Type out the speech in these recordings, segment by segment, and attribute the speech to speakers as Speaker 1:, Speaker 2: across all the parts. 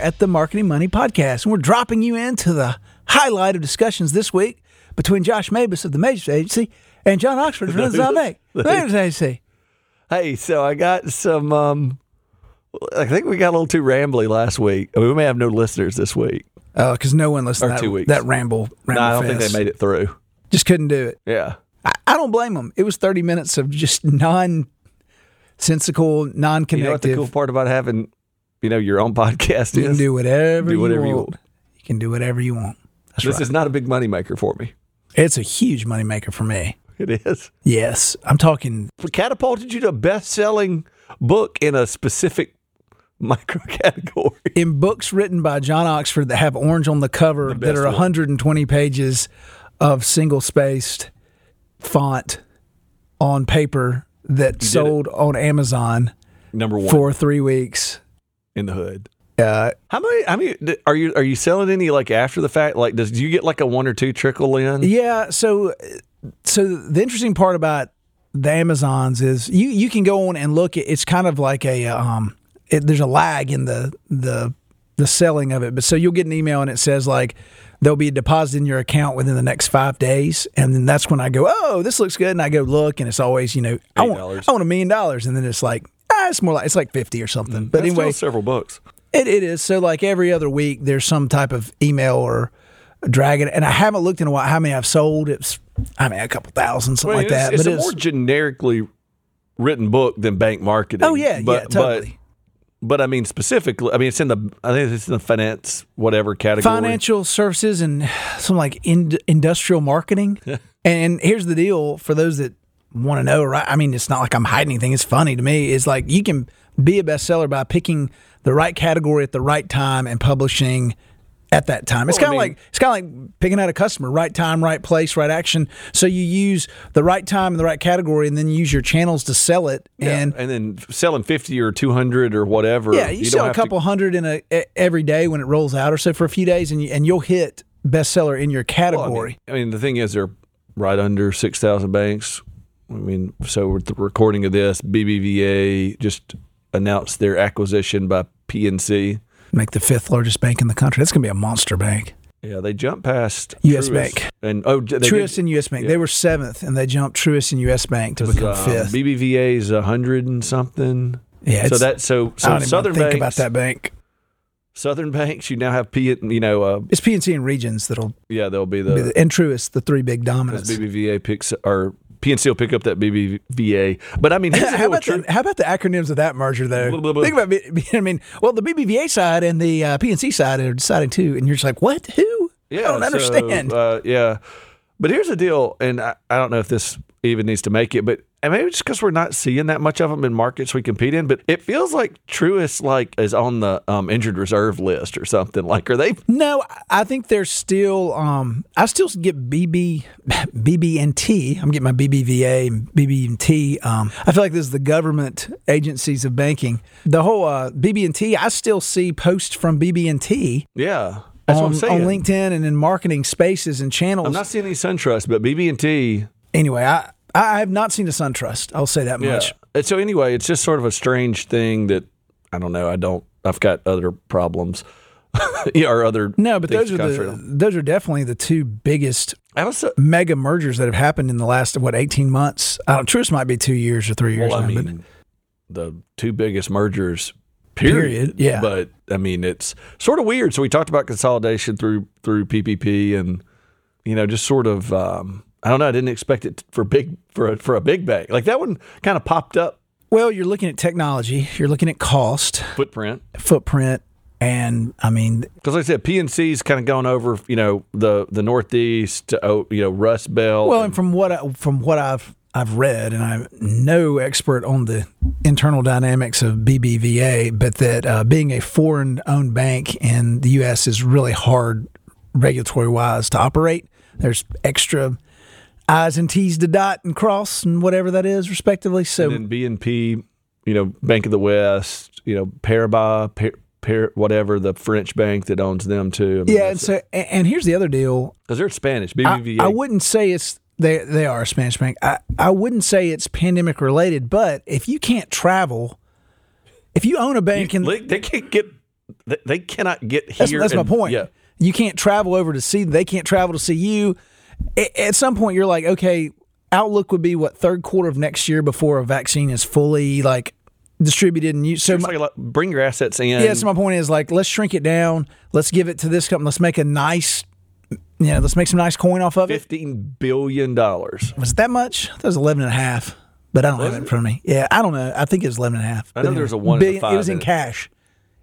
Speaker 1: At the Marketing Money Podcast, and we're dropping you into the highlight of discussions this week between Josh Mabus of the Mabus Agency and John Oxford of Renaissance Bank. Mabus Agency.
Speaker 2: Hey, so I got some. Um, I think we got a little too rambly last week. I mean, we may have no listeners this week.
Speaker 1: Oh, because no one listened
Speaker 2: Or
Speaker 1: to
Speaker 2: two
Speaker 1: that,
Speaker 2: weeks.
Speaker 1: that ramble. ramble
Speaker 2: No, I don't think they made it through.
Speaker 1: Just couldn't do it.
Speaker 2: Yeah.
Speaker 1: I, I don't blame them. It was 30 minutes of just non-sensical, non-connective.
Speaker 2: You know what the cool part about having, you know, your own podcast
Speaker 1: You can do whatever,
Speaker 2: Do whatever
Speaker 1: you
Speaker 2: you
Speaker 1: want. You can do whatever you want. That's
Speaker 2: this
Speaker 1: right.
Speaker 2: is not a big moneymaker for me.
Speaker 1: it's a huge moneymaker for me.
Speaker 2: It is.
Speaker 1: Yes, I'm talking.
Speaker 2: Catapulted you to a best-selling book in a specific micro category.
Speaker 1: in books written by John Oxford that have orange on the cover that
Speaker 2: best
Speaker 1: are
Speaker 2: one.
Speaker 1: 120 pages of single spaced font on paper that sold on Amazon
Speaker 2: Number one
Speaker 1: for three weeks.
Speaker 2: In the hood.
Speaker 1: Uh,
Speaker 2: How many? How many? Are you are you selling any like after the fact? Like, does do you get like a one or two trickle in?
Speaker 1: yeah, so so the interesting part about the Amazons is you you can go on and look at it's kind of like a um it, there's a lag in the the the selling of it but so you'll get an email and it says like there'll be a deposit in your account within the next five days and then that's when I go oh this looks good and I go look and it's always you know I want
Speaker 2: $8.
Speaker 1: I want a million dollars and then it's like it's more like it's like 50 or something mm, but
Speaker 2: That's
Speaker 1: anyway
Speaker 2: still several books.
Speaker 1: it, it is. So like every other week, there's some type of email or dragon, and I haven't looked in a while how many I've sold. It's I mean a couple thousand, something
Speaker 2: Well,
Speaker 1: like that.
Speaker 2: It's, it's
Speaker 1: but
Speaker 2: a more generically written book than bank marketing.
Speaker 1: oh yeah,
Speaker 2: but,
Speaker 1: yeah, totally.
Speaker 2: But, but I mean specifically, I mean it's in the I think it's in the finance whatever category.
Speaker 1: Financial services and some like in, industrial marketing. and here's the deal for those that want to know, right? I mean, it's not like I'm hiding anything. It's funny to me. It's like you can be a bestseller by picking the right category at the right time and publishing at that time. It's
Speaker 2: Well,
Speaker 1: kind of
Speaker 2: mean-
Speaker 1: like it's kind of like picking out a customer, right time, right place, right action. So you use the right time and the right category, and then use your channels to sell it.
Speaker 2: Yeah,
Speaker 1: And
Speaker 2: and then selling fifty or two hundred or whatever.
Speaker 1: yeah, you,
Speaker 2: don't
Speaker 1: sell a
Speaker 2: have to-
Speaker 1: couple hundred in a, every day when it rolls out, or so for a few days, and you, and you'll hit bestseller in your
Speaker 2: well, I mean-
Speaker 1: category.
Speaker 2: I mean, the thing is, they're right under six thousand banks. I mean, so with the recording of this, BBVA just announced their acquisition by PNC.
Speaker 1: Make the fifth largest bank in the country. That's gonna be a monster bank.
Speaker 2: Yeah, they jumped past
Speaker 1: US
Speaker 2: Truist
Speaker 1: Bank.
Speaker 2: and oh, they did-
Speaker 1: Truist and U.S. Bank. They were seventh, and they jumped Truist and U.S. Bank to become
Speaker 2: um,
Speaker 1: fifth.
Speaker 2: BBVA is a hundred and something.
Speaker 1: yeah,
Speaker 2: so that so so Southern
Speaker 1: think
Speaker 2: banks,
Speaker 1: about that bank.
Speaker 2: Southern banks, you now have P. You know, uh,
Speaker 1: It's PNC and Regions that'll
Speaker 2: yeah, they'll be
Speaker 1: be
Speaker 2: the
Speaker 1: the, and Truist, the three big dominants.
Speaker 2: BBVA picks or PNC will pick up that BBVA. But I mean,
Speaker 1: how about the, how about the acronyms of that merger though?
Speaker 2: Blah, blah, blah.
Speaker 1: Think about it. I mean, well, the BBVA side and the uh, PNC side are deciding too, and you're just like, what? Who?
Speaker 2: Yeah,
Speaker 1: I don't
Speaker 2: so,
Speaker 1: understand.
Speaker 2: uh, yeah, but here's the deal, and I, I don't know if this even needs to make it, but and maybe just because we're not seeing that much of them in markets we compete in. But it feels like Truist like is on the um, injured reserve list or something. Like, are they?
Speaker 1: No, I think there's still. Um, I still get BB, BB&T. I'm getting my BBVA and BB&T. Um, I feel like this is the government agencies of banking. The whole uh, BB&T. I still see posts from BB&T
Speaker 2: Yeah, that's
Speaker 1: on,
Speaker 2: what I'm saying.
Speaker 1: on LinkedIn and in marketing spaces and channels.
Speaker 2: I'm not seeing any SunTrust, but BB and T.
Speaker 1: anyway, I I have not seen a SunTrust. I'll say that
Speaker 2: Yeah.
Speaker 1: much.
Speaker 2: And so anyway, it's just sort of a strange thing that I don't know. I don't. I've got other problems. yeah, or other
Speaker 1: No, but those are the
Speaker 2: on.
Speaker 1: those are definitely the two biggest
Speaker 2: so-
Speaker 1: mega mergers that have happened in the last what 18 months. I don't Truist might be 2 years or 3 years
Speaker 2: Well, I
Speaker 1: now, but-
Speaker 2: the two biggest mergers.
Speaker 1: Period,
Speaker 2: Period.
Speaker 1: yeah.
Speaker 2: But I mean, it's sort of weird. So we talked about consolidation through through PPP, and you know, just sort of. Um, I don't know. I didn't expect it for big for a, for a big bank like that one. Kind of popped up
Speaker 1: Well, you're looking at technology, you're looking at cost,
Speaker 2: footprint
Speaker 1: footprint, and I mean,
Speaker 2: because like I said, PNC's kind of gone over. You know, the the Northeast. Oh, you know, Rust Belt.
Speaker 1: well, and from what I, from what I've I've read, and I'm no expert on the internal dynamics of BBVA, but that uh, being a foreign owned bank in the U.S. is really hard regulatory wise to operate. There's extra I's and T's to dot and cross and whatever that is, respectively. So,
Speaker 2: and then BNP, you know, Bank of the West, you know, Paribas, Par- whatever the French bank that owns them too. I mean,
Speaker 1: yeah, and so and and here's the other deal.
Speaker 2: because they're Spanish.
Speaker 1: I,
Speaker 2: BBVA.
Speaker 1: I wouldn't say it's they they are a Spanish bank. I, I wouldn't say it's pandemic related, but if you can't travel, if you own a bank and
Speaker 2: they, can't get. They, cannot get
Speaker 1: that's,
Speaker 2: here.
Speaker 1: that's my
Speaker 2: and-
Speaker 1: point.
Speaker 2: Yeah.
Speaker 1: You can't travel over to see them. They can't travel to see you. At some point, you're like, okay, outlook would be what third quarter of next year before a vaccine is fully like distributed and used. So my,
Speaker 2: like, bring your assets in.
Speaker 1: yeah, so my point is like, let's shrink it down. Let's give it to this company. Let's make a nice, know, let's make some nice coin off of it.
Speaker 2: Fifteen billion dollars.
Speaker 1: Was it that much? That was 11 and a half, but I don't have it in front of me. Yeah, I don't know. I think it was 11 and a half.
Speaker 2: I know there's a one
Speaker 1: billion-
Speaker 2: five
Speaker 1: It was in
Speaker 2: in it.
Speaker 1: cash.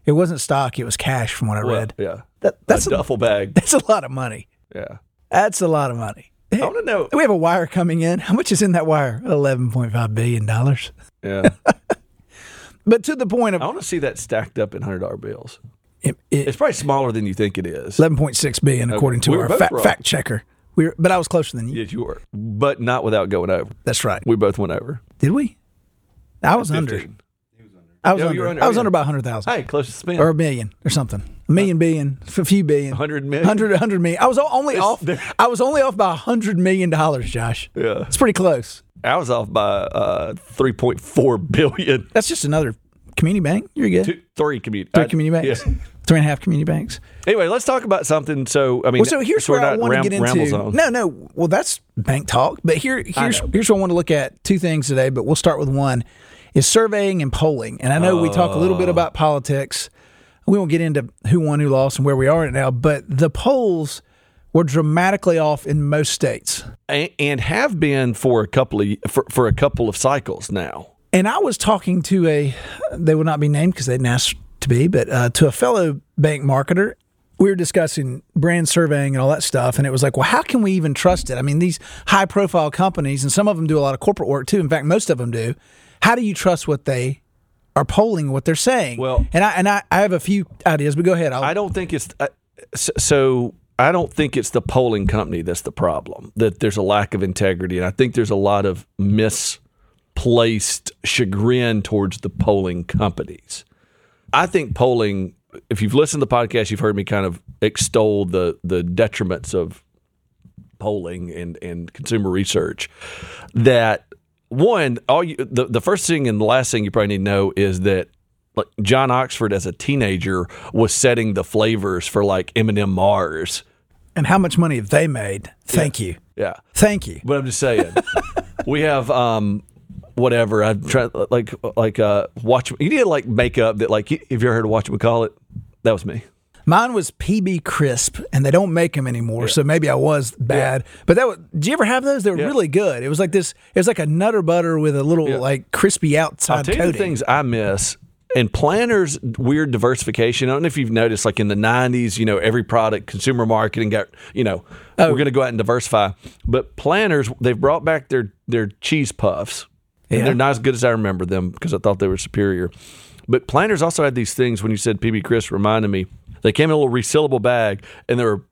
Speaker 1: It wasn't stock. It was cash from what I
Speaker 2: Well,
Speaker 1: read.
Speaker 2: yeah.
Speaker 1: That, that's
Speaker 2: a
Speaker 1: a,
Speaker 2: duffel bag.
Speaker 1: that's a lot of money.
Speaker 2: Yeah.
Speaker 1: That's a lot of money.
Speaker 2: I want to know.
Speaker 1: We have a wire coming in. How much is in that wire? Eleven point five billion dollars.
Speaker 2: Yeah.
Speaker 1: But to the point of
Speaker 2: I want to see that stacked up in hundred dollar bills.
Speaker 1: It, it,
Speaker 2: It's probably smaller than you think it is.
Speaker 1: eleven point six billion according to
Speaker 2: We
Speaker 1: our
Speaker 2: both
Speaker 1: fact, checker. We were, but I was closer than you.
Speaker 2: Yes, you were, but not without going over.
Speaker 1: That's right.
Speaker 2: We both went over.
Speaker 1: Did we? I was under. I was
Speaker 2: you
Speaker 1: under.
Speaker 2: under,
Speaker 1: I was
Speaker 2: yeah.
Speaker 1: under by hundred thousand
Speaker 2: Hey, close to spin.
Speaker 1: or a million or something. A million billion, a few billion.
Speaker 2: 100 million?
Speaker 1: 100, 100 million. I was only off.
Speaker 2: there-
Speaker 1: I was only off by a hundred million dollars, Josh.
Speaker 2: Yeah.
Speaker 1: It's pretty close.
Speaker 2: I was off by uh, 3.4 billion.
Speaker 1: That's just another community bank. You're good.
Speaker 2: Two, three community.
Speaker 1: Three community banks.
Speaker 2: Yeah.
Speaker 1: Three and a half community banks.
Speaker 2: Anyway, let's talk about something. So, I mean,
Speaker 1: Well, so here's
Speaker 2: we're
Speaker 1: where I
Speaker 2: not
Speaker 1: want to get into. No, no. Well, that's bank talk. But here, here's here's what I want to look at. Two things today, but we'll start with one: is surveying and polling. And I know we talk a little
Speaker 2: Oh.
Speaker 1: bit about politics. We won't get into who won, who lost, and where we are right now. But the polls were dramatically off in most states.
Speaker 2: and, and have been for a couple of for, for a couple of cycles now.
Speaker 1: And I was talking to a, they would not be named because they didn't ask to be, but uh, to a fellow bank marketer. We were discussing brand surveying and all that stuff. And it was like, well, how can we even trust it? I mean, these high profile companies, and some of them do a lot of corporate work too. In fact, most of them do. How do you trust what they are polling, what they're saying?
Speaker 2: Well-
Speaker 1: and I, and I, I have a few ideas, but go ahead. I'll,
Speaker 2: I don't think it's uh, so-. I don't think it's the polling company that's the problem. That there's a lack of integrity, and I think there's a lot of misplaced chagrin towards the polling companies. I think polling. If you've listened to the podcast, you've heard me kind of extol the the detriments of polling and, and consumer research. That one, all you the, the first thing and the last thing you probably need to know is that like John Oxford as a teenager was setting the flavors for like M&M Mars.
Speaker 1: and how much money have they made? Thank you.
Speaker 2: Yeah.
Speaker 1: Thank you.
Speaker 2: But I'm just saying, we have um, whatever. I try like like uh, watch. You need to like make up that like. if you ever heard of Watch we call it? That was me.
Speaker 1: Mine was PB Crisp, and they don't make them anymore. So maybe I was bad. But that was, did you ever have those? They were
Speaker 2: Yeah.
Speaker 1: really good. It was like this. It was like a Nutter Butter with a little
Speaker 2: Yeah.
Speaker 1: like crispy outside
Speaker 2: I'll tell you
Speaker 1: coating.
Speaker 2: the things I miss. And Planter's weird diversification. I don't know if you've noticed, like in the '90s, you know, every product, consumer marketing got, you know,
Speaker 1: Oh.
Speaker 2: we're going to go out and diversify. But Planters, they've brought back their their cheese puffs,
Speaker 1: Yeah.
Speaker 2: and they're not as good as I remember them because I thought they were superior. But Planters also had these things. When you said PB Crisp, reminded me they came in a little resealable bag, and there were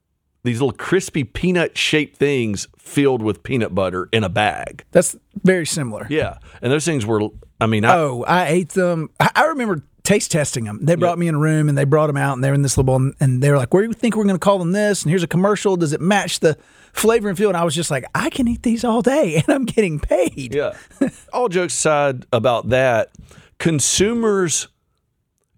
Speaker 2: these little crispy peanut shaped things filled with peanut butter in a bag.
Speaker 1: That's very similar.
Speaker 2: Yeah, and those things were. I mean, I,
Speaker 1: Oh, I ate them. I, remember taste testing them. They brought me in a room and they brought them out and they're in this little bowl and they were like, "Where do you think we're going to call them this?" And here's a commercial. Does it match the flavor and feel? And I was just like, "I can eat these all day and I'm getting paid."
Speaker 2: Yeah. All jokes aside about that, consumers,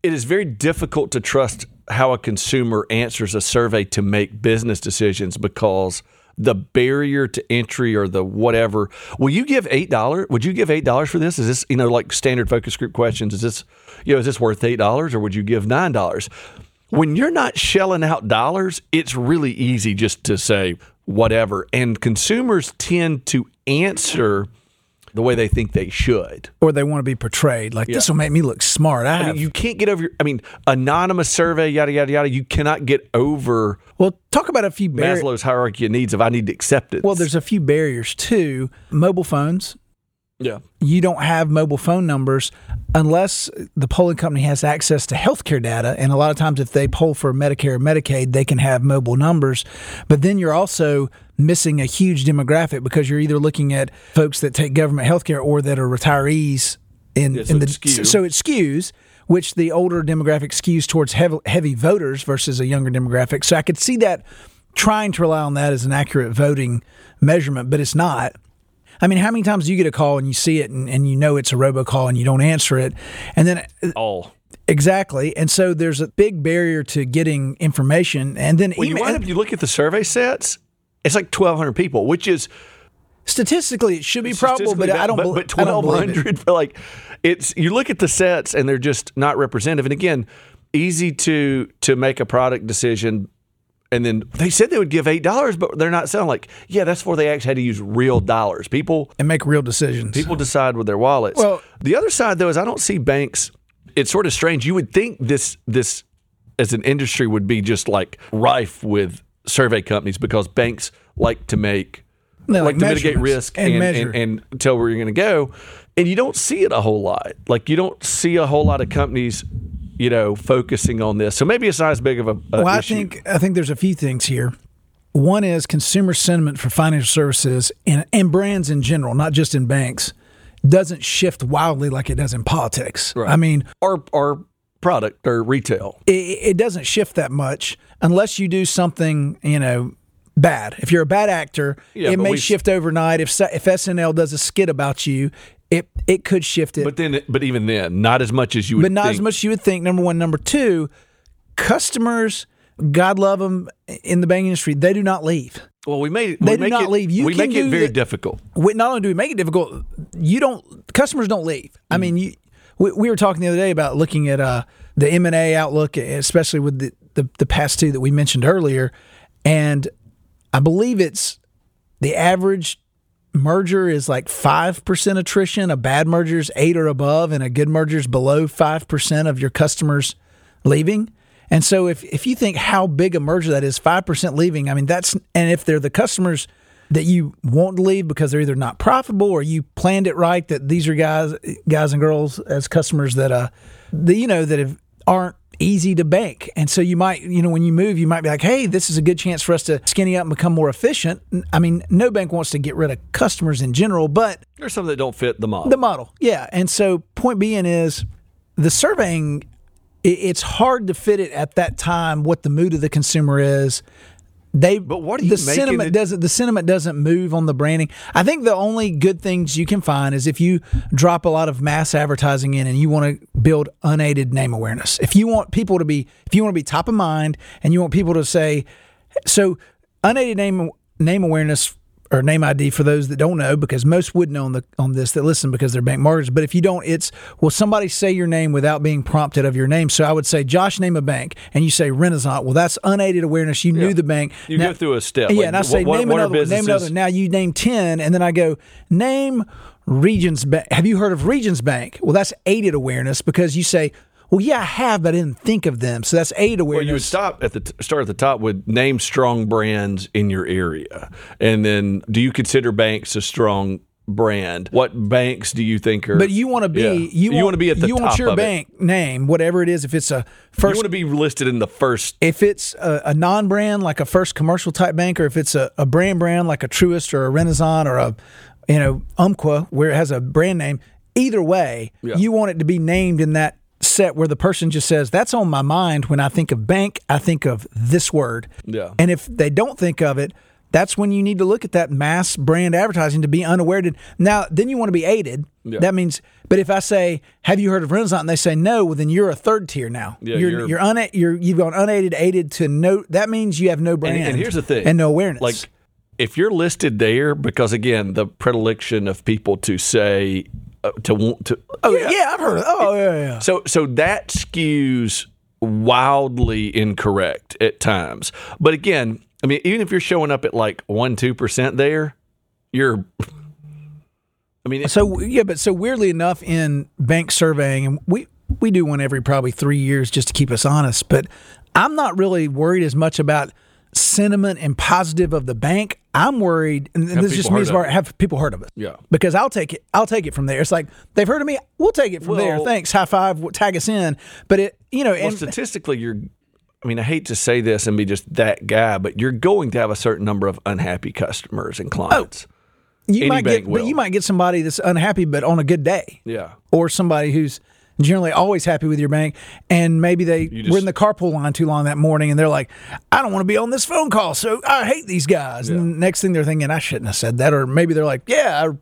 Speaker 2: it is very difficult to trust how a consumer answers a survey to make business decisions because the barrier to entry or the whatever. Will you give eight dollars? Would you give eight dollars for this? Is this you know like standard focus group questions? Is this you know is this worth eight dollars or would you give nine dollars? When you're not shelling out dollars, it's really easy just to say whatever. And consumers tend to answer the way they think they should.
Speaker 1: Or they want to be portrayed like this will make me look smart. I
Speaker 2: I mean, you can't get over your, I mean, anonymous survey, yada, yada, yada. You cannot get over
Speaker 1: well, talk about a few barriers.
Speaker 2: Maslow's hierarchy of needs of I need to accept it.
Speaker 1: Well, there's a few barriers too. Mobile phones.
Speaker 2: Yeah.
Speaker 1: you don't have mobile phone numbers unless the polling company has access to healthcare data. And a lot of times, if they poll for Medicare or Medicaid, they can have mobile numbers. But then you're also missing a huge demographic because you're either looking at folks that take government healthcare or that are retirees. In,
Speaker 2: Yeah, so
Speaker 1: in the
Speaker 2: it skews.
Speaker 1: so it skews, which the older demographic skews towards heavy, heavy voters versus a younger demographic. So I could see that trying to rely on that as an accurate voting measurement, but it's not. I mean, how many times do you get a call and you see it and, and you know it's a robocall and you don't answer it? And then uh,
Speaker 2: All.
Speaker 1: exactly. And so there's a big barrier to getting information. And then
Speaker 2: Well, you
Speaker 1: email,
Speaker 2: wind up, you look at the survey sets, it's like 1,200 people, which is
Speaker 1: statistically, it should be probable, but I don't,
Speaker 2: but, but
Speaker 1: don't believe it.
Speaker 2: like, it's, you look at the sets and they're just not representative. And again, easy to, to make a product decision. And then they said they would give $8, but they're not selling like, yeah, that's before they actually had to use real dollars. People,
Speaker 1: And make real decisions.
Speaker 2: People decide with their wallets.
Speaker 1: Well-
Speaker 2: the other side though is I don't see banks. It's sort of strange. You would think this this as an industry would be just like rife with survey companies because banks like to make like,
Speaker 1: like
Speaker 2: to mitigate risk
Speaker 1: and
Speaker 2: and,
Speaker 1: measure.
Speaker 2: and, and tell where you're going to go. And you don't see it a whole lot. Like you don't see a whole lot of companies, you know, focusing on this. So maybe it's not as big of a, a
Speaker 1: Well, I
Speaker 2: issue.
Speaker 1: think I think there's a few things here. One is consumer sentiment for financial services and, and brands in general, not just in banks, doesn't shift wildly like it does in politics. Right. I mean,
Speaker 2: or or product or retail.
Speaker 1: it, it doesn't shift that much unless you do something, you know, bad. If you're a bad actor,
Speaker 2: Yeah,
Speaker 1: it may shift overnight. If if SNL does a skit about you, it it could shift it,
Speaker 2: But then, but even then, not as much as you would.
Speaker 1: but not
Speaker 2: think.
Speaker 1: as much as you would think. Number one, number two, customers, God love them in the banking industry, they do not leave.
Speaker 2: Well, we made
Speaker 1: They
Speaker 2: we
Speaker 1: do
Speaker 2: make
Speaker 1: not
Speaker 2: it,
Speaker 1: leave. You
Speaker 2: we make it very
Speaker 1: the-
Speaker 2: difficult.
Speaker 1: we, not only do we make it difficult, you don't customers don't leave.
Speaker 2: Mm.
Speaker 1: I mean, you we, we were talking the other day about looking at uh, the M and A outlook, especially with the, the the past two that we mentioned earlier, and I believe it's the average merger is like five percent attrition. A bad merger is eight or above, and a good merger is below five percent of your customers leaving. And so, if if you think how big a merger that is, five percent leaving, I mean that's and if they're the customers that you want to leave because they're either not profitable or you planned it right that these are guys guys and girls as customers that uh that you know that have, aren't easy to bank and so you might you know when you move you might be like hey this is a good chance for us to skinny up and become more efficient i mean no bank wants to get rid of customers in general but
Speaker 2: There's some that don't fit the model.
Speaker 1: the model, yeah. And so, point being is the surveying, it's hard to fit it at that time. What the mood of the consumer is. They,
Speaker 2: But what
Speaker 1: the sentiment
Speaker 2: it-
Speaker 1: doesn't the sentiment doesn't move on the branding. I think the only good things you can find is if you drop a lot of mass advertising in and you want to build unaided name awareness. If you want people to be if you want to be top of mind and you want people to say so unaided name name awareness or name ID for those that don't know, because most would know on the on this that listen because they're bank marketers. But if you don't, it's will somebody say your name without being prompted of your name? So I would say Josh name a bank, and you say Renaissance. Well, that's unaided awareness. You knew the bank.
Speaker 2: You go through a step.
Speaker 1: Yeah,
Speaker 2: like,
Speaker 1: and I say
Speaker 2: what,
Speaker 1: name
Speaker 2: what
Speaker 1: another. Name another. Now you name ten, and then I go name Regions Bank. Have you heard of Regions Bank? Well, that's aided awareness because you say. Well, yeah, I have, but I didn't think of them. So that's
Speaker 2: Well,
Speaker 1: awareness.
Speaker 2: you would stop at the t- start at the top with name strong brands in your area, and then do you consider banks a strong brand? What banks do you think are?
Speaker 1: But you want to be
Speaker 2: Yeah.
Speaker 1: you,
Speaker 2: You wanna be at the
Speaker 1: you want your
Speaker 2: of it.
Speaker 1: bank name, whatever it is. If it's a first, you
Speaker 2: want to be listed in the first.
Speaker 1: if it's a, a non-brand like a first commercial type bank, or if it's a, a brand brand like a Truist or a Renaissance or a you know Umpqua where it has a brand name. Either way,
Speaker 2: Yeah.
Speaker 1: you want it to be named in that set where the person just says that's on my mind when I think of bank. I think of this word.
Speaker 2: Yeah.
Speaker 1: And if they don't think of it, that's when you need to look at that mass brand advertising to be unaware. To, now, then you want to be aided.
Speaker 2: Yeah.
Speaker 1: That means, but if I say, "Have you heard of Renaissance?" and they say no, well, then you're a third tier now.
Speaker 2: Yeah,
Speaker 1: you're
Speaker 2: you're-
Speaker 1: you're, una- you're you've gone unaided, aided to no. That means you have no brand.
Speaker 2: And, and here's the thing,
Speaker 1: and no awareness.
Speaker 2: Like, if you're listed there, because again, the predilection of people to say to want to.
Speaker 1: oh yeah. yeah I've heard of. Oh yeah, yeah.
Speaker 2: So so that skews wildly incorrect at times. But again, I mean, even if you're showing up at like one two percent there, you're. I mean,
Speaker 1: So yeah, but so weirdly enough, in bank surveying, and we we do one every probably three years just to keep us honest. But I'm not really worried as much about sentiment and positive of the bank. I'm worried, and
Speaker 2: Have
Speaker 1: this just
Speaker 2: people
Speaker 1: means
Speaker 2: heard of
Speaker 1: have people heard of us?
Speaker 2: Yeah.
Speaker 1: because I'll take it. I'll take it from there. It's like they've heard of me. We'll take it from there. Thanks. High five. Tag us in. But it, you know,
Speaker 2: Well,
Speaker 1: and
Speaker 2: statistically, you're. I mean, I hate to say this and be just that guy, but you're going to have a certain number of unhappy customers and oh, clients.
Speaker 1: you
Speaker 2: any
Speaker 1: might get, but you might get somebody that's unhappy, but on a good day.
Speaker 2: Yeah.
Speaker 1: or somebody who's generally always happy with your bank and maybe they
Speaker 2: just-
Speaker 1: were in the carpool line too long that morning and they're like i don't want to be on this phone call so i hate these guys. And the next thing they're thinking i shouldn't have said that or maybe they're like yeah i,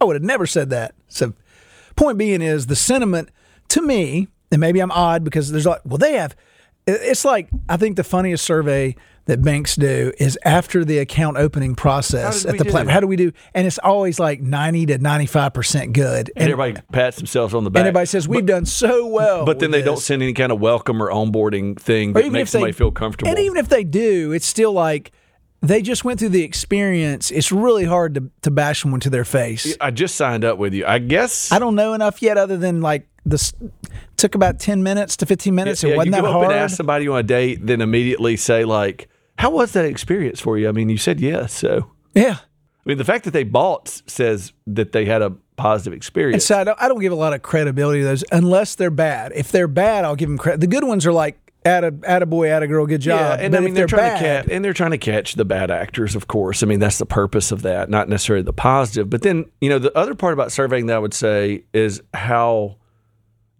Speaker 1: I would have never said that. So point being is the sentiment to me and maybe i'm odd because there's like well they have it's like i think the funniest survey that banks do is after the account opening process at the platform. How do we do? And it's always like 90 to 95% good.
Speaker 2: And everybody pats themselves on the back.
Speaker 1: And everybody says we've done so well.
Speaker 2: but then they don't send any kind of welcome or onboarding thing that makes
Speaker 1: if they-
Speaker 2: somebody feel comfortable.
Speaker 1: And even if they do, it's still like they just went through the experience. It's really hard to, to bash someone to their face.
Speaker 2: I just signed up with you. I guess
Speaker 1: I don't know enough yet, other than like this took about ten minutes to fifteen minutes.
Speaker 2: yeah,
Speaker 1: it wasn't
Speaker 2: you
Speaker 1: that
Speaker 2: go up
Speaker 1: hard.
Speaker 2: and ask somebody on a date, then immediately say like, "How was that experience for you?" I mean, you said yes, so
Speaker 1: yeah.
Speaker 2: I mean, the fact that they bought says that they had a positive experience.
Speaker 1: so I don't, I don't give a lot of credibility to those unless they're bad. If they're bad, I'll give them credit. The good ones are like, "Add a, add a boy, add a girl, good job."
Speaker 2: Yeah, and
Speaker 1: but
Speaker 2: I mean they're,
Speaker 1: they're,
Speaker 2: trying
Speaker 1: bad,
Speaker 2: to catch and they're trying to catch the bad actors, of course. I mean that's the purpose of that, not necessarily the positive. But then you know the other part about surveying that I would say is how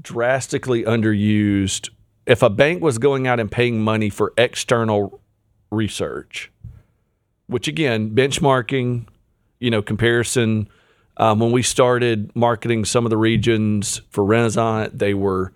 Speaker 2: drastically underused. If a bank was going out and paying money for external research, which again benchmarking, you know comparison. Um, when we started marketing some of the regions for Renaissance, they were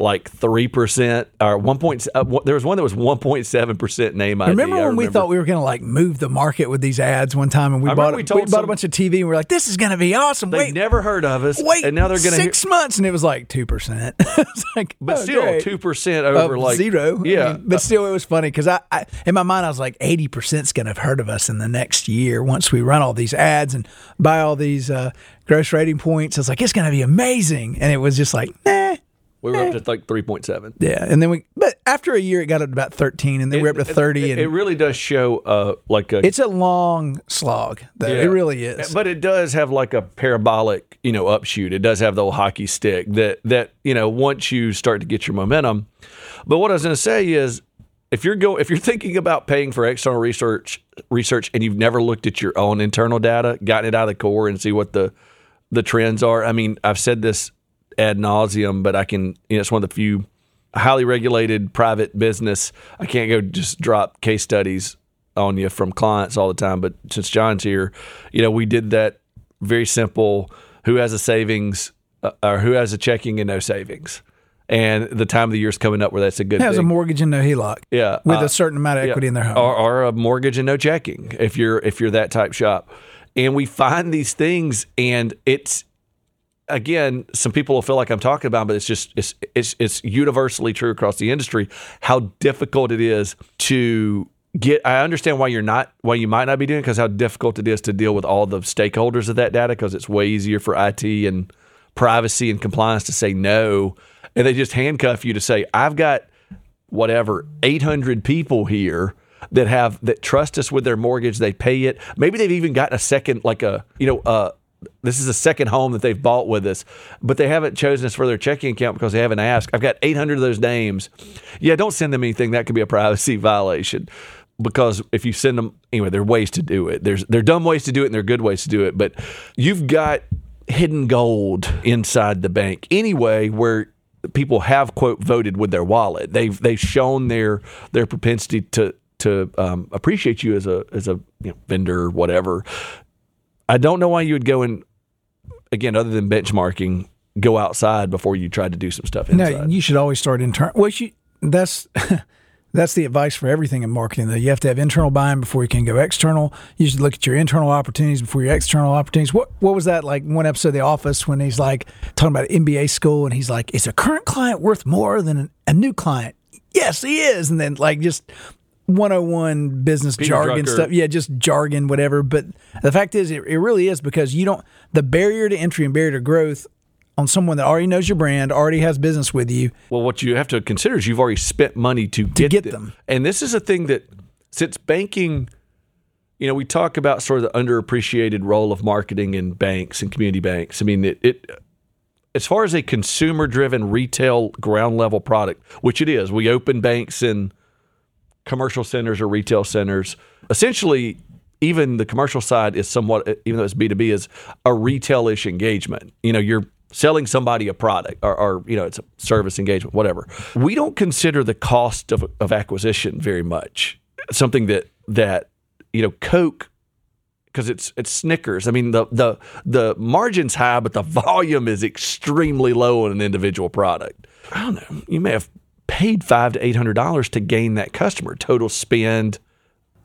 Speaker 2: like three percent or one point. Uh, there was one that was one point seven percent name ID.
Speaker 1: Remember
Speaker 2: I
Speaker 1: when we thought we were going to like move the market with these ads one time, and we
Speaker 2: I
Speaker 1: bought
Speaker 2: remember we
Speaker 1: we, bought
Speaker 2: some-
Speaker 1: a bunch of TV, and we are like, "This is going to be awesome."
Speaker 2: they
Speaker 1: wait,
Speaker 2: never heard of us,
Speaker 1: wait,
Speaker 2: and now they're going to.
Speaker 1: six months, and it was like two percent. it's like,
Speaker 2: but
Speaker 1: oh,
Speaker 2: still, two percent over like
Speaker 1: zero. I
Speaker 2: Yeah,
Speaker 1: mean, but still, it was funny because I, I, in my mind, I was like, eighty percent's going to have heard of us in the next year once we run all these ads and buy all these uh, gross rating points. I was like, it's going to be amazing, and it was just like, nah.
Speaker 2: We were up to like three point seven.
Speaker 1: Yeah, and then we, but after a year, it got up to about thirteen, and then we're up to thirty,
Speaker 2: It,
Speaker 1: and
Speaker 2: it really does show uh, like a
Speaker 1: it's a long slog. Though
Speaker 2: Yeah.
Speaker 1: it really is.
Speaker 2: But it does have like a parabolic, you know, upshoot. It does have the old hockey stick that that you know once you start to get your momentum. But what I was going to say is, if you're go if you're thinking about paying for external research research and you've never looked at your own internal data, gotten it out of the core and see what the the trends are. I mean, I've said this ad nauseum, but I can. You know, it's one of the few highly regulated private business. I can't go just drop case studies on you from clients all the time. But since John's here, you know, we did that very simple. Who has a savings uh, or who has a checking and no savings? And the time of the year is coming up where that's a good
Speaker 1: has a mortgage and no HELOC.
Speaker 2: Yeah,
Speaker 1: with
Speaker 2: uh,
Speaker 1: a certain amount of
Speaker 2: yeah.
Speaker 1: equity in their home.
Speaker 2: or, or a mortgage and no checking if you're if you're that type shop and we find these things and it's again some people will feel like i'm talking about but it's just it's it's, it's universally true across the industry how difficult it is to get i understand why you're not why you might not be doing because how difficult it is to deal with all the stakeholders of that data because it's way easier for it and privacy and compliance to say no and they just handcuff you to say i've got whatever 800 people here that have that trust us with their mortgage they pay it. Maybe they've even gotten a second like a you know uh this is a second home that they've bought with us but they haven't chosen us for their checking account because they haven't asked i've got 800 of those names yeah don't send them anything that could be a privacy violation because if you send them anyway there are ways to do it there's there are dumb ways to do it and there are good ways to do it but you've got hidden gold inside the bank anyway where people have quote voted with their wallet. They've they've shown their their propensity to to um, appreciate you as a as a you know, vendor or whatever. I don't know why you would go and again other than benchmarking go outside before you try to do some stuff inside.
Speaker 1: No, you should always start internal. Well, you, that's that's the advice for everything in marketing. Though you have to have internal buying before you can go external. You should look at your internal opportunities before your external opportunities. What what was that like? One episode of The Office when he's like talking about MBA school, and he's like, "Is a current client worth more than a new client?" Yes, he is. And then like just 101 business
Speaker 2: Peter
Speaker 1: jargon
Speaker 2: Drucker.
Speaker 1: stuff. Yeah, just jargon, whatever. But the fact is, it, it really is because you don't, the barrier to entry and barrier to growth on someone that already knows your brand, already has business with you.
Speaker 2: Well, what you have to consider is you've already spent money to get,
Speaker 1: get
Speaker 2: them.
Speaker 1: them.
Speaker 2: And this is a thing that since banking you know, we talk about sort of the underappreciated role of marketing in banks and community banks. I mean, it, it as far as a consumer driven retail ground level product, which it is, we open banks in commercial centers or retail centers. Essentially, even the commercial side is somewhat, even though it's B2B, is a retail ish engagement. You know, you're selling somebody a product or, or, you know, it's a service engagement, whatever. We don't consider the cost of, of acquisition very much. Something that, that, you know, Coke because it's it's Snickers. I mean the the the margin's high, but the volume is extremely low on an individual product. I don't know. You may have paid five to eight hundred dollars to gain that customer. Total spend,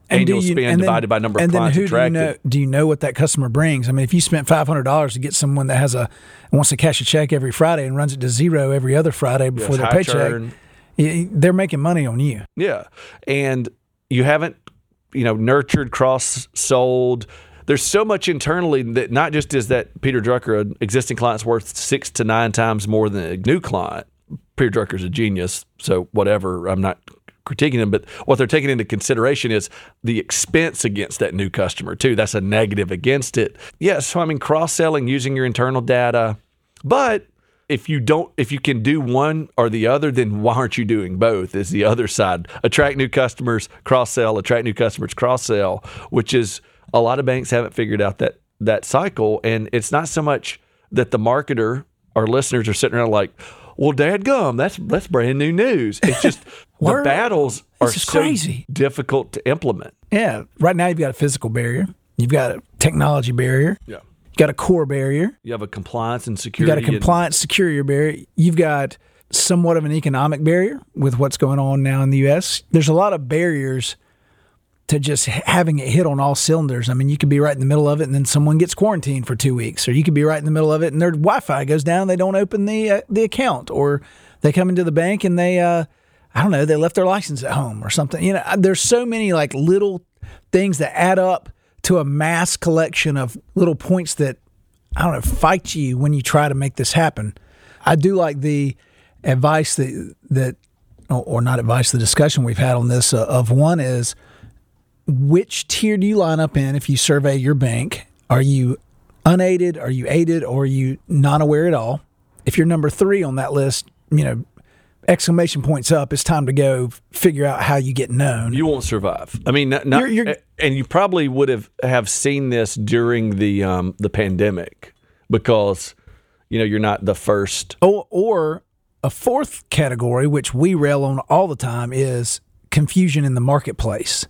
Speaker 2: annual
Speaker 1: you-
Speaker 2: spend
Speaker 1: and then-
Speaker 2: divided by number of
Speaker 1: and
Speaker 2: clients
Speaker 1: who do you
Speaker 2: attracted.
Speaker 1: know? Do you know what that customer brings? I mean, if you spent five hundred dollars to get someone that has a wants to cash a check every Friday and runs it to zero every other Friday before
Speaker 2: Yes,
Speaker 1: their paycheck,
Speaker 2: churn.
Speaker 1: they're making money on you.
Speaker 2: Yeah. And you haven't, you know, nurtured, cross sold. There's so much internally that not just is that Peter Drucker, an existing client's worth six to nine times more than a new client. Peter Drucker's a genius, so whatever. I'm not critiquing him, but what they're taking into consideration is the expense against that new customer too. That's a negative against it. Yeah, so I mean cross selling using your internal data, but if you don't if you can do one or the other then why aren't you doing both is the other side attract new customers cross sell attract new customers cross sell which is a lot of banks haven't figured out that that cycle and it's not so much that the marketer or listeners are sitting around like well dad gum that's that's brand new news it's just the battles are so
Speaker 1: crazy.
Speaker 2: difficult to implement
Speaker 1: Yeah. Right now, you've got a physical barrier. You've got a technology barrier.
Speaker 2: yeah
Speaker 1: You've got a core barrier.
Speaker 2: you have a compliance and security, You've
Speaker 1: got a
Speaker 2: and-
Speaker 1: compliance security barrier. You've got somewhat of an economic barrier with what's going on now in the U.S. There's a lot of barriers to just having it hit on all cylinders. I mean, you could be right in the middle of it, and then someone gets quarantined for two weeks, or you could be right in the middle of it, and their Wi-Fi goes down, they don't open the uh, the account, or they come into the bank and they, uh, I don't know, they left their license at home or something. You know, there's so many like little things that add up to a mass collection of little points that I don't know, fight you when you try to make this happen. I do like the advice that that or or not advice, the discussion we've had on this uh, of one is which tier do you line up in if you survey your bank? Are you unaided? Are you aided? Or are you non aware at all? If you're number three on that list, you know, exclamation points up, it's time to go figure out how you get known.
Speaker 2: you won't survive. I mean, not, not-
Speaker 1: You're- you're-
Speaker 2: and you probably would have have seen this during the um, the pandemic because you know you're not the first.
Speaker 1: Or, or a fourth category, which we rail on all the time, is confusion in the marketplace.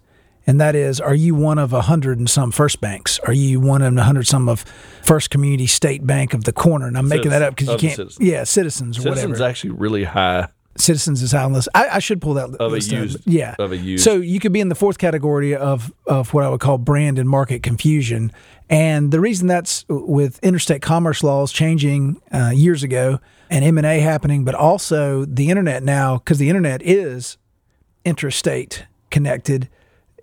Speaker 1: And that is, are you one of a hundred and some first banks? Are you one of a hundred some of First Community State Bank of the corner? And I'm making that up because you can't.
Speaker 2: Citizens.
Speaker 1: Yeah, Citizens or
Speaker 2: Citizens
Speaker 1: whatever.
Speaker 2: actually really high
Speaker 1: Citizens is high on list. I, I should pull that
Speaker 2: of a
Speaker 1: list up,
Speaker 2: used.
Speaker 1: yeah,
Speaker 2: of a used.
Speaker 1: so you could be in the fourth category of of what I would call brand and market confusion. And the reason that's with interstate commerce laws changing uh, years ago and M and A happening, but also the internet now because the internet is interstate connected.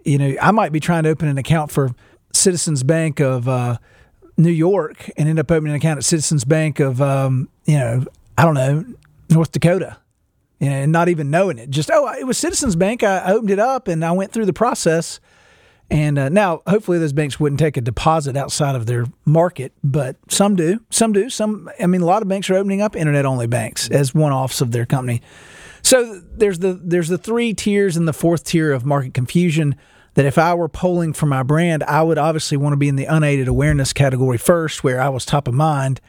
Speaker 1: You know, I might be trying to open an account for Citizens Bank of uh, New York and end up opening an account at Citizens Bank of um, you know I don't know North Dakota and not even knowing it. Just oh, it was Citizens Bank. I opened it up and I went through the process. And uh, now, hopefully, those banks wouldn't take a deposit outside of their market, but some do. Some do. Some, I mean, a lot of banks are opening up internet-only banks as one-offs of their company. So there's the there's the three tiers and the fourth tier of market confusion. That if I were polling for my brand, I would obviously want to be in the unaided awareness category first, where I was top of mind.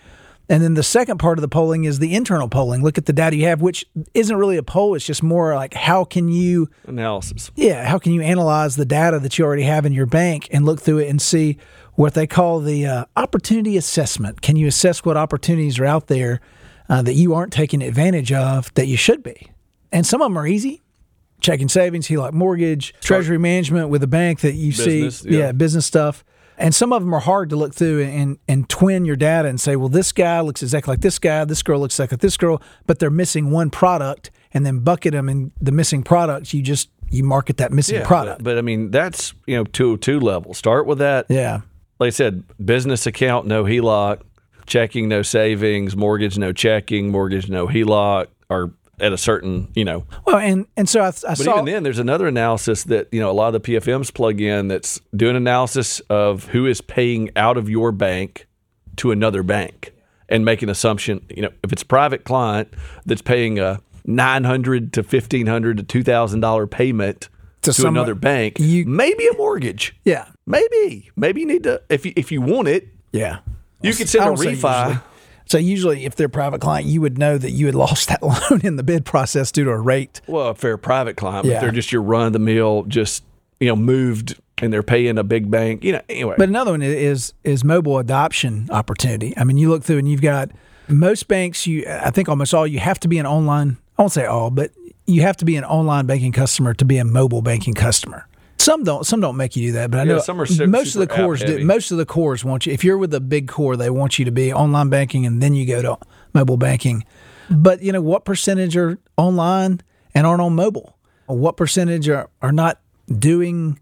Speaker 1: And then the second part of the polling is the internal polling. Look at the data you have, which isn't really a poll. It's just more like how can you,
Speaker 2: analysis.
Speaker 1: yeah, how can you analyze the data that you already have in your bank and look through it and see what they call the uh, opportunity assessment. Can you assess what opportunities are out there uh, that you aren't taking advantage of that you should be? And some of them are easy. Checking savings, HELOC mortgage, treasury management with a bank that you
Speaker 2: Business,
Speaker 1: see,
Speaker 2: yeah.
Speaker 1: business stuff. And some of them are hard to look through and, and twin your data and say, well, this guy looks exactly like this guy, this girl looks exactly like this girl, but they're missing one product, and then bucket them in the missing products. You just you market that missing
Speaker 2: Yeah,
Speaker 1: product.
Speaker 2: But, but I mean, that's you know two two level. Start with that.
Speaker 1: yeah,
Speaker 2: Like I said, business account no HELOC, checking no savings, mortgage no checking, mortgage no HELOC, or at a certain, you know.
Speaker 1: Well, and and so I, I
Speaker 2: But
Speaker 1: saw
Speaker 2: even then, there's another analysis that you know a lot of the PFMs plug in that's doing analysis of who is paying out of your bank to another bank and make an assumption. You know, if it's a private client that's paying a nine hundred to fifteen hundred to two thousand dollar payment
Speaker 1: To
Speaker 2: to,
Speaker 1: someone-
Speaker 2: another bank,
Speaker 1: you-
Speaker 2: maybe a mortgage.
Speaker 1: yeah
Speaker 2: Maybe, maybe you need to if you, if you want it,
Speaker 1: yeah.
Speaker 2: you could send
Speaker 1: I
Speaker 2: a
Speaker 1: don't
Speaker 2: refi.
Speaker 1: So usually, if they're a private client, you would know that you had lost that loan in the bid process due to a rate.
Speaker 2: Well, if they're a private client,
Speaker 1: Yeah.
Speaker 2: if they're just your run of the mill, just you know moved and they're paying a big bank, you know. Anyway,
Speaker 1: But another one is is mobile adoption opportunity. I mean, you look through and you've got most banks. You, I think almost all, you have to be an online. I won't say all, but you have to be an online banking customer to be a mobile banking customer. Some don't. Some don't make you do that, but I
Speaker 2: Yeah,
Speaker 1: know
Speaker 2: some are
Speaker 1: most of the cores. Do, most of the cores want you. If you're with a big core, they want you to be online banking, and then you go to mobile banking. But you know what percentage are online and aren't on mobile? What percentage are, are not doing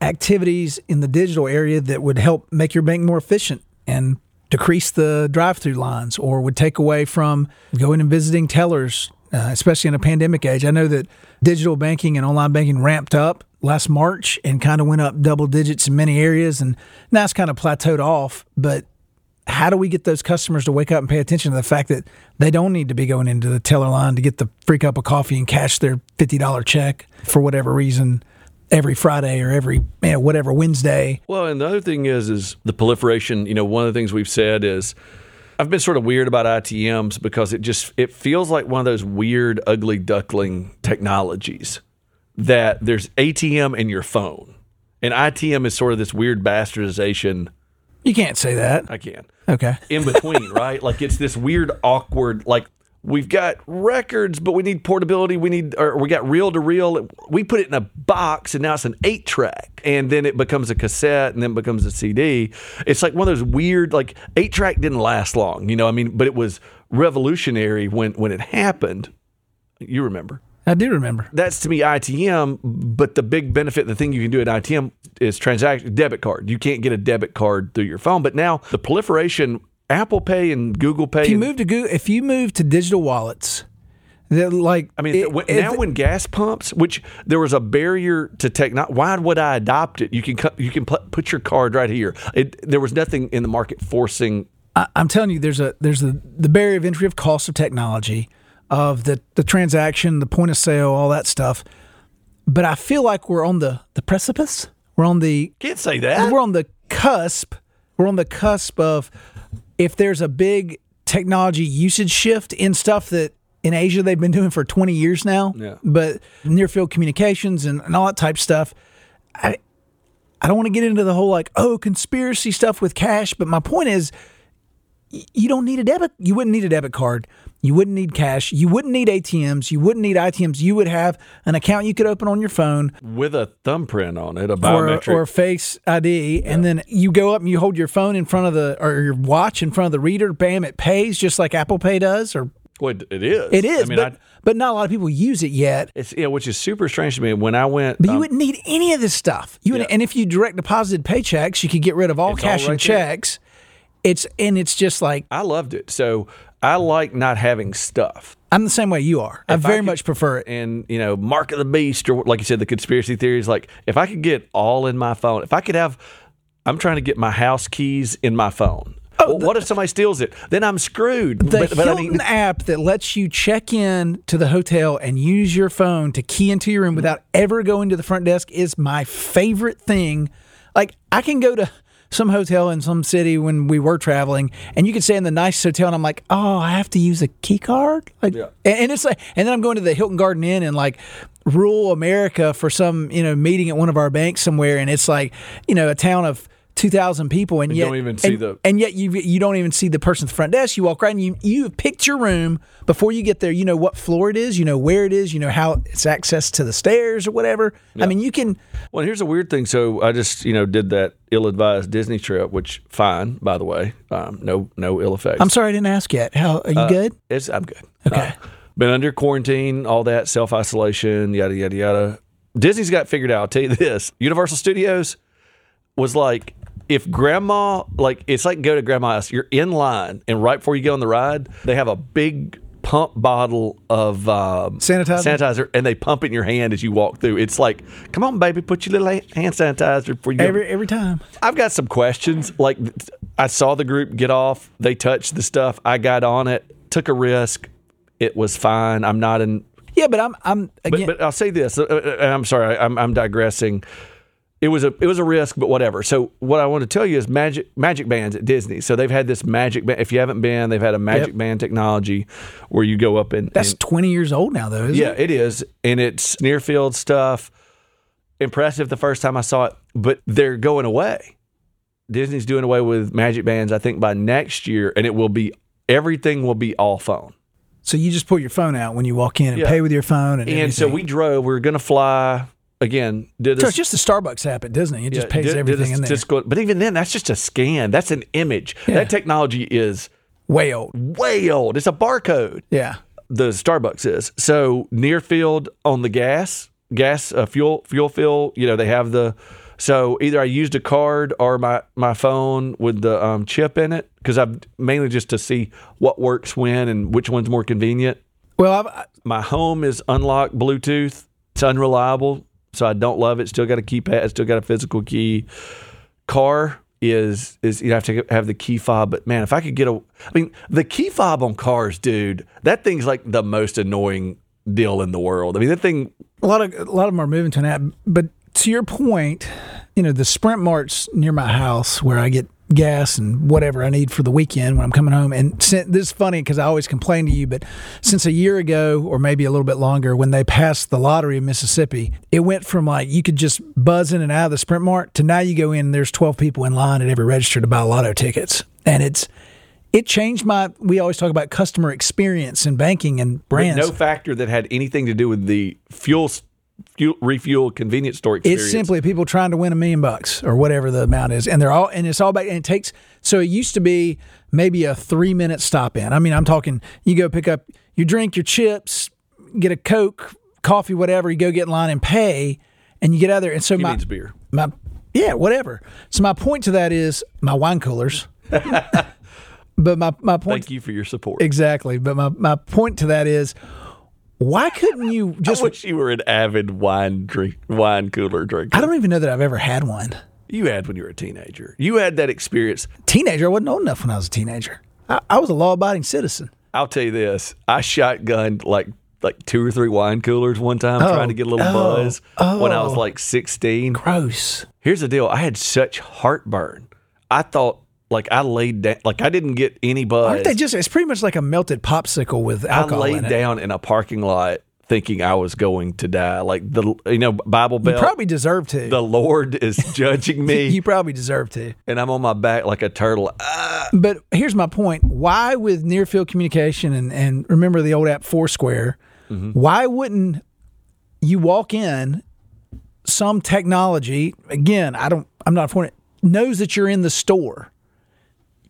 Speaker 1: activities in the digital area that would help make your bank more efficient and decrease the drive-through lines or would take away from going and visiting tellers uh, especially in a pandemic age i know that digital banking and online banking ramped up last march and kind of went up double digits in many areas and now it's kind of plateaued off but how do we get those customers to wake up and pay attention to the fact that they don't need to be going into the teller line to get the free cup of coffee and cash their $50 check for whatever reason every Friday or every you know, whatever Wednesday.
Speaker 2: Well, and the other thing is, is the proliferation. You know, one of the things we've said is, I've been sort of weird about ITMs because it just it feels like one of those weird, ugly duckling technologies that there's ATM in your phone, and ITM is sort of this weird bastardization.
Speaker 1: You can't say that.
Speaker 2: I can
Speaker 1: Okay.
Speaker 2: in between, right? Like it's this weird, awkward, like we've got records, but we need portability. We need, or we got reel to reel. We put it in a box, and now it's an eight track, and then it becomes a cassette, and then becomes a CD. It's like one of those weird, like eight track didn't last long, you know. I mean, but it was revolutionary when when it happened. You remember?
Speaker 1: I do remember.
Speaker 2: That's to me ITM, but the big benefit, the thing you can do at ITM is transaction debit card. You can't get a debit card through your phone, but now the proliferation, Apple Pay and Google Pay.
Speaker 1: If you
Speaker 2: and-
Speaker 1: move to Google, if you move to digital wallets, that like
Speaker 2: I mean,
Speaker 1: it-
Speaker 2: when,
Speaker 1: it-
Speaker 2: now when gas pumps, which there was a barrier to technology, why would I adopt it? You can you can put put your card right here. It, there was nothing in the market forcing.
Speaker 1: I, I'm telling you, there's a there's a the barrier of entry of cost of technology, of the the transaction, the point of sale, all that stuff. But I feel like we're on the the precipice. We're on the
Speaker 2: Can't say that.
Speaker 1: we're on the cusp. We're on the cusp of if there's a big technology usage shift in stuff that in Asia they've been doing for 20 years now.
Speaker 2: Yeah.
Speaker 1: But near field communications and, and all that type stuff. I I don't want to get into the whole like oh conspiracy stuff with cash, but my point is you don't need a debit. You wouldn't need a debit card. You wouldn't need cash. You wouldn't need ATMs. You wouldn't need ITMs. You would have an account you could open on your phone
Speaker 2: with a thumbprint on it, a
Speaker 1: or,
Speaker 2: biometric.
Speaker 1: or face ID, and then you go up and you hold your phone in front of the or your watch in front of the reader. Bam, it pays just like Apple Pay does, or
Speaker 2: Well, it- is.
Speaker 1: it is.
Speaker 2: I mean,
Speaker 1: but
Speaker 2: I,
Speaker 1: but not a lot of people use it yet.
Speaker 2: it's yeah, which is super strange to me. When I went,
Speaker 1: But you
Speaker 2: um,
Speaker 1: wouldn't need any of this stuff. You
Speaker 2: Yeah.
Speaker 1: and if you direct deposited paychecks, you could get rid of all
Speaker 2: It's all
Speaker 1: cash and
Speaker 2: right there.
Speaker 1: checks. It's and it's just like
Speaker 2: I loved it. So I like not having stuff.
Speaker 1: I'm the same way you are. I
Speaker 2: If I
Speaker 1: very
Speaker 2: could-
Speaker 1: much prefer it.
Speaker 2: and you know mark of the beast or like you said the conspiracy theories like if i could get all in my phone if i could have i'm trying to get my house keys in my phone oh, well, what if somebody steals it then i'm screwed
Speaker 1: Oh, The
Speaker 2: but, but I
Speaker 1: Hilton
Speaker 2: mean,
Speaker 1: app that lets you check in to the hotel and use your phone to key into your room without ever going to the front desk is my favorite thing. Like I can go to some hotel in some city when we were traveling, and you could stay in the nice hotel, and I'm like, oh, I have to use a key card. Like,
Speaker 2: Yeah.
Speaker 1: and, and it's like, and then I'm going to the Hilton Garden Inn in like rural America for some you know meeting at one of our banks somewhere, and it's like you know a town of. 2,000 people, and,
Speaker 2: And
Speaker 1: yet
Speaker 2: don't even see
Speaker 1: and-
Speaker 2: the-
Speaker 1: and yet you you don't even see the person at the front desk. You walk right and you you picked your room before you get there. You know what floor it is. You know where it is. You know how it's access to the stairs or whatever. I mean, you can.
Speaker 2: well here's a weird thing so i just you know did that ill-advised disney trip which fine by the way um, no no ill effects
Speaker 1: I'm sorry I didn't ask yet. How are you good?
Speaker 2: It's I'm good.
Speaker 1: Okay.
Speaker 2: Uh, been under quarantine, all that self isolation, yada yada yada. Disney's got figured out. I'll tell you this: Universal Studios was like, if grandma, like, it's like go to grandma's. You're in line, and right before you go on the ride, they have a big pump bottle of um,
Speaker 1: Sanitizer?
Speaker 2: sanitizer, and they pump it in your hand as you walk through. It's like, come on, baby, put your little hand sanitizer before you.
Speaker 1: Every every time.
Speaker 2: I've got some questions. Like, I saw the group get off. They touched the stuff. I got on it, took a risk. It was fine. I'm not in.
Speaker 1: Yeah, but I'm I'm
Speaker 2: But,
Speaker 1: again.
Speaker 2: but I'll say this. uh, uh, and I'm sorry. I'm, I'm digressing. It was a it was a risk, but whatever. So what I want to tell you is magic magic bands at Disney. So they've had this magic band. If you haven't been, they've had a magic
Speaker 1: Yep.
Speaker 2: band technology where you go up and
Speaker 1: that's
Speaker 2: and-
Speaker 1: 20 years old now, though. Isn't
Speaker 2: yeah,
Speaker 1: it?
Speaker 2: it is, and it's near field stuff. Impressive the first time I saw it, but they're going away. Disney's doing away with magic bands. I think by next year, and it will be everything will be all phone.
Speaker 1: So you just pull your phone out when you walk in and
Speaker 2: Yeah.
Speaker 1: pay with your phone, and,
Speaker 2: And so we drove. We were going to fly again. Did
Speaker 1: So it's just the Starbucks app at Disney. It just
Speaker 2: Yeah,
Speaker 1: pays
Speaker 2: did- did
Speaker 1: everything
Speaker 2: a
Speaker 1: in there.
Speaker 2: statistical- But even then, that's just a scan. That's an image.
Speaker 1: Yeah.
Speaker 2: That technology is
Speaker 1: Way old.
Speaker 2: way old. It's a barcode.
Speaker 1: Yeah.
Speaker 2: The Starbucks is so near field on the gas, gas uh, fuel fuel fill. You know they have the. So either I used a card or my my phone with the um, chip in it because I'm mainly just to see what works when and which one's more convenient.
Speaker 1: Well, I've,
Speaker 2: My home is unlocked Bluetooth. It's unreliable, so I don't love it. Still got a keypad. Still got a physical key. Car is is you have to have the key fob. But man, if I could get a, I mean, the key fob on cars, dude, that thing's like the most annoying deal in the world. I mean, that thing.
Speaker 1: a lot of a lot of them are moving to an app. But to your point, you know, the Sprint Mart's near my house where I get gas and whatever I need for the weekend when I'm coming home. And since, this is funny because I always complain to you, but since a year ago or maybe a little bit longer, when they passed the lottery in Mississippi, it went from like you could just buzz in and out of the Sprint Mart to now you go in and there's 12 people in line at every register to buy lotto tickets, and it's. It changed my. We always talk about customer experience in banking and brands.
Speaker 2: No factor that had anything to do with the fuel, fuel refuel convenience store experience.
Speaker 1: It's simply people trying to win a million bucks or whatever the amount is, and they're all and it's all back. And it takes so it used to be maybe a three minute stop in. I mean, I'm talking you go pick up your drink, your chips, get a coke, coffee, whatever. You go get in line and pay, and you get out of there. And so
Speaker 2: He
Speaker 1: my
Speaker 2: needs beer.
Speaker 1: my yeah, whatever. So my point to that is my wine coolers. but my my point
Speaker 2: Thank you for your support.
Speaker 1: exactly. But my my point to that is. Why couldn't you just?
Speaker 2: I wish you were an avid wine drink, wine cooler drinker.
Speaker 1: I don't even know that I've ever had one.
Speaker 2: You had when you were a teenager. You had that experience.
Speaker 1: teenager. I wasn't old enough when I was a teenager. I, I was a law abiding citizen.
Speaker 2: I'll tell you this: I shotgunned like like two or three wine coolers one time, oh, trying to get a little
Speaker 1: oh,
Speaker 2: buzz when I was
Speaker 1: oh.
Speaker 2: like sixteen.
Speaker 1: Gross.
Speaker 2: Here's the deal: I had such heartburn. I thought like I laid down, like I didn't get any buzz.
Speaker 1: Aren't they just? It's pretty much like a melted popsicle with alcohol.
Speaker 2: I laid
Speaker 1: in
Speaker 2: down in a parking lot thinking I was going to die. Like the you know Bible
Speaker 1: You
Speaker 2: Belt.
Speaker 1: probably deserve to.
Speaker 2: the Lord is judging me,
Speaker 1: you probably deserve to.
Speaker 2: and I'm on my back like a turtle. Ah,
Speaker 1: But here's my point: Why, with near field communication and and remember the old app Foursquare,
Speaker 2: Mm-hmm.
Speaker 1: why wouldn't you walk in? Some technology again. I don't. I'm not for it. Knows that you're in the store.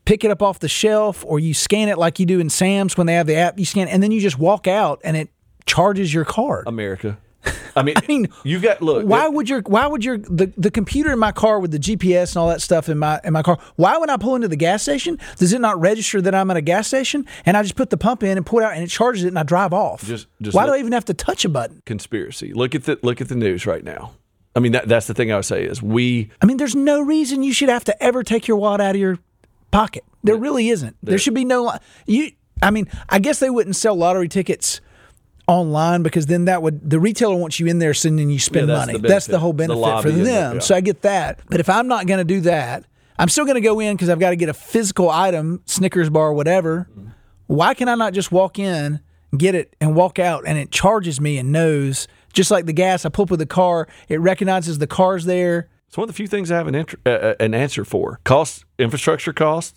Speaker 1: Pick it up off the shelf, or you scan it like you do in Sam's when they have the app. You scan, and then you just walk out, and it charges your card.
Speaker 2: America. I mean, I
Speaker 1: mean,
Speaker 2: you got look.
Speaker 1: Why would your why would your the, the computer in my car with the GPS and all that stuff in my in my car? Why when I pull into the gas station, does it not register that I'm at a gas station and I just put the pump in and pull it out and it charges it and I drive off?
Speaker 2: Just- just
Speaker 1: why do I even have to touch a button?
Speaker 2: conspiracy. Look at the look at the news right now. I mean, that, that's the thing I would say is we
Speaker 1: I mean, there's no reason you should have to ever take your wallet out of your pocket. There really isn't. There should be no you. I mean, I guess they wouldn't sell lottery tickets online because then that would the retailer wants you in there sending you spend
Speaker 2: Yeah, that's
Speaker 1: money.
Speaker 2: the
Speaker 1: that's the whole
Speaker 2: The
Speaker 1: benefit
Speaker 2: lobby
Speaker 1: for
Speaker 2: the-
Speaker 1: them.
Speaker 2: yeah.
Speaker 1: So I get that. But if I'm not going to do that, I'm still going to go in because I've got to get a physical item, Snickers bar, whatever. Mm-hmm. Why can I not just walk in, get it, and walk out, and it charges me and knows just like the gas I pull up with the car, it recognizes the car's there.
Speaker 2: It's one of the few things I have an intr- uh, uh, an answer for. Cost infrastructure cost.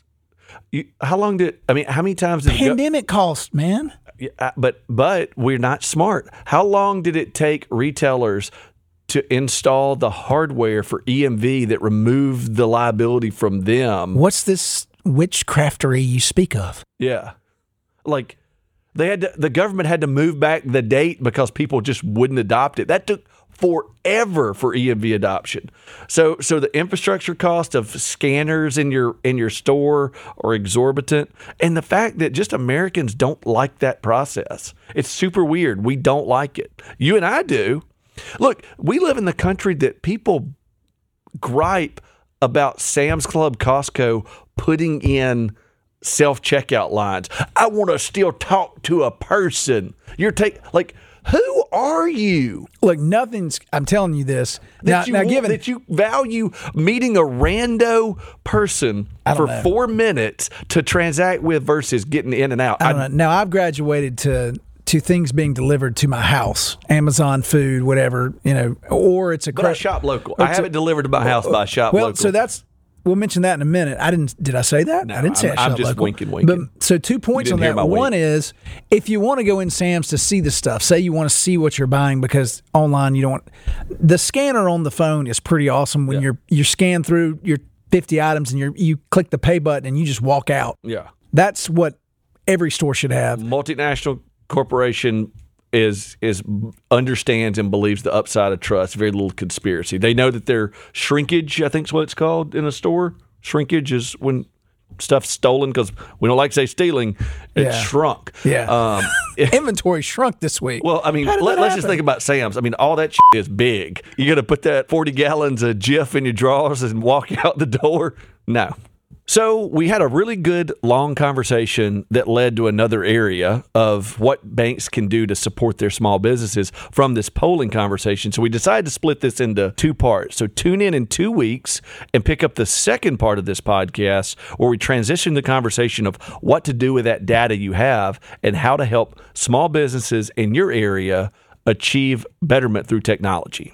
Speaker 2: You, how long did I mean? How many times did it go?
Speaker 1: Pandemic cost, man.
Speaker 2: Yeah, uh, but but we're not smart. How long did it take retailers to install the hardware for EMV that removed the liability from them?
Speaker 1: What's this witchcraftery you speak of?
Speaker 2: Yeah, like They had to, the government had to move back the date because people just wouldn't adopt it. That took forever for EMV adoption. So so the infrastructure cost of scanners in your in your store are exorbitant and the fact that just Americans don't like that process. It's super weird. We don't like it. You and I do. Look, we live in the country that people gripe about Sam's Club, Costco putting in self checkout lines. I want to still talk to a person. You're take like who are you
Speaker 1: Look, nothing's. I'm telling you this now.
Speaker 2: that you
Speaker 1: now, given
Speaker 2: that you value meeting a rando person for
Speaker 1: know.
Speaker 2: four minutes to transact with versus getting in and out?
Speaker 1: I don't know. Now I've graduated to to things being delivered to my house, Amazon food, whatever you know, or it's a
Speaker 2: but I shop local. I have it delivered to my house by shop
Speaker 1: Well,
Speaker 2: local.
Speaker 1: so that's we'll mention that in a minute. I didn't. Did I say that? I didn't say
Speaker 2: I'm-
Speaker 1: I
Speaker 2: I'm just
Speaker 1: local.
Speaker 2: winking, winking.
Speaker 1: But so two points on that.
Speaker 2: my wink.
Speaker 1: One is if you want to go in Sam's to see the stuff. Say you want to see what you're buying because online you don't. want The scanner on the phone is pretty awesome when you're you scan through your 50 items and you you click the pay button and you just walk out.
Speaker 2: yeah.
Speaker 1: That's what every store should have.
Speaker 2: multinational corporation is is understands and believes the upside of trust. Very little conspiracy. They know that their shrinkage, I think, is what it's called in a store. Shrinkage is when stuff's stolen because we don't like to say stealing. It
Speaker 1: Yeah.
Speaker 2: shrunk.
Speaker 1: Yeah.
Speaker 2: Um,
Speaker 1: Inventory shrunk this week.
Speaker 2: well, I mean, let, us just think about Sam's. I mean, all that shit is big. You got to put that 40 gallons of Jif in your drawers and walk out the door? No. So we had a really good long conversation that led to another area of what banks can do to support their small businesses from this polling conversation. So we decided to split this into two parts. So tune in in two weeks and pick up the second part of this podcast where we transition the conversation of what to do with that data you have and how to help small businesses in your area achieve betterment through technology.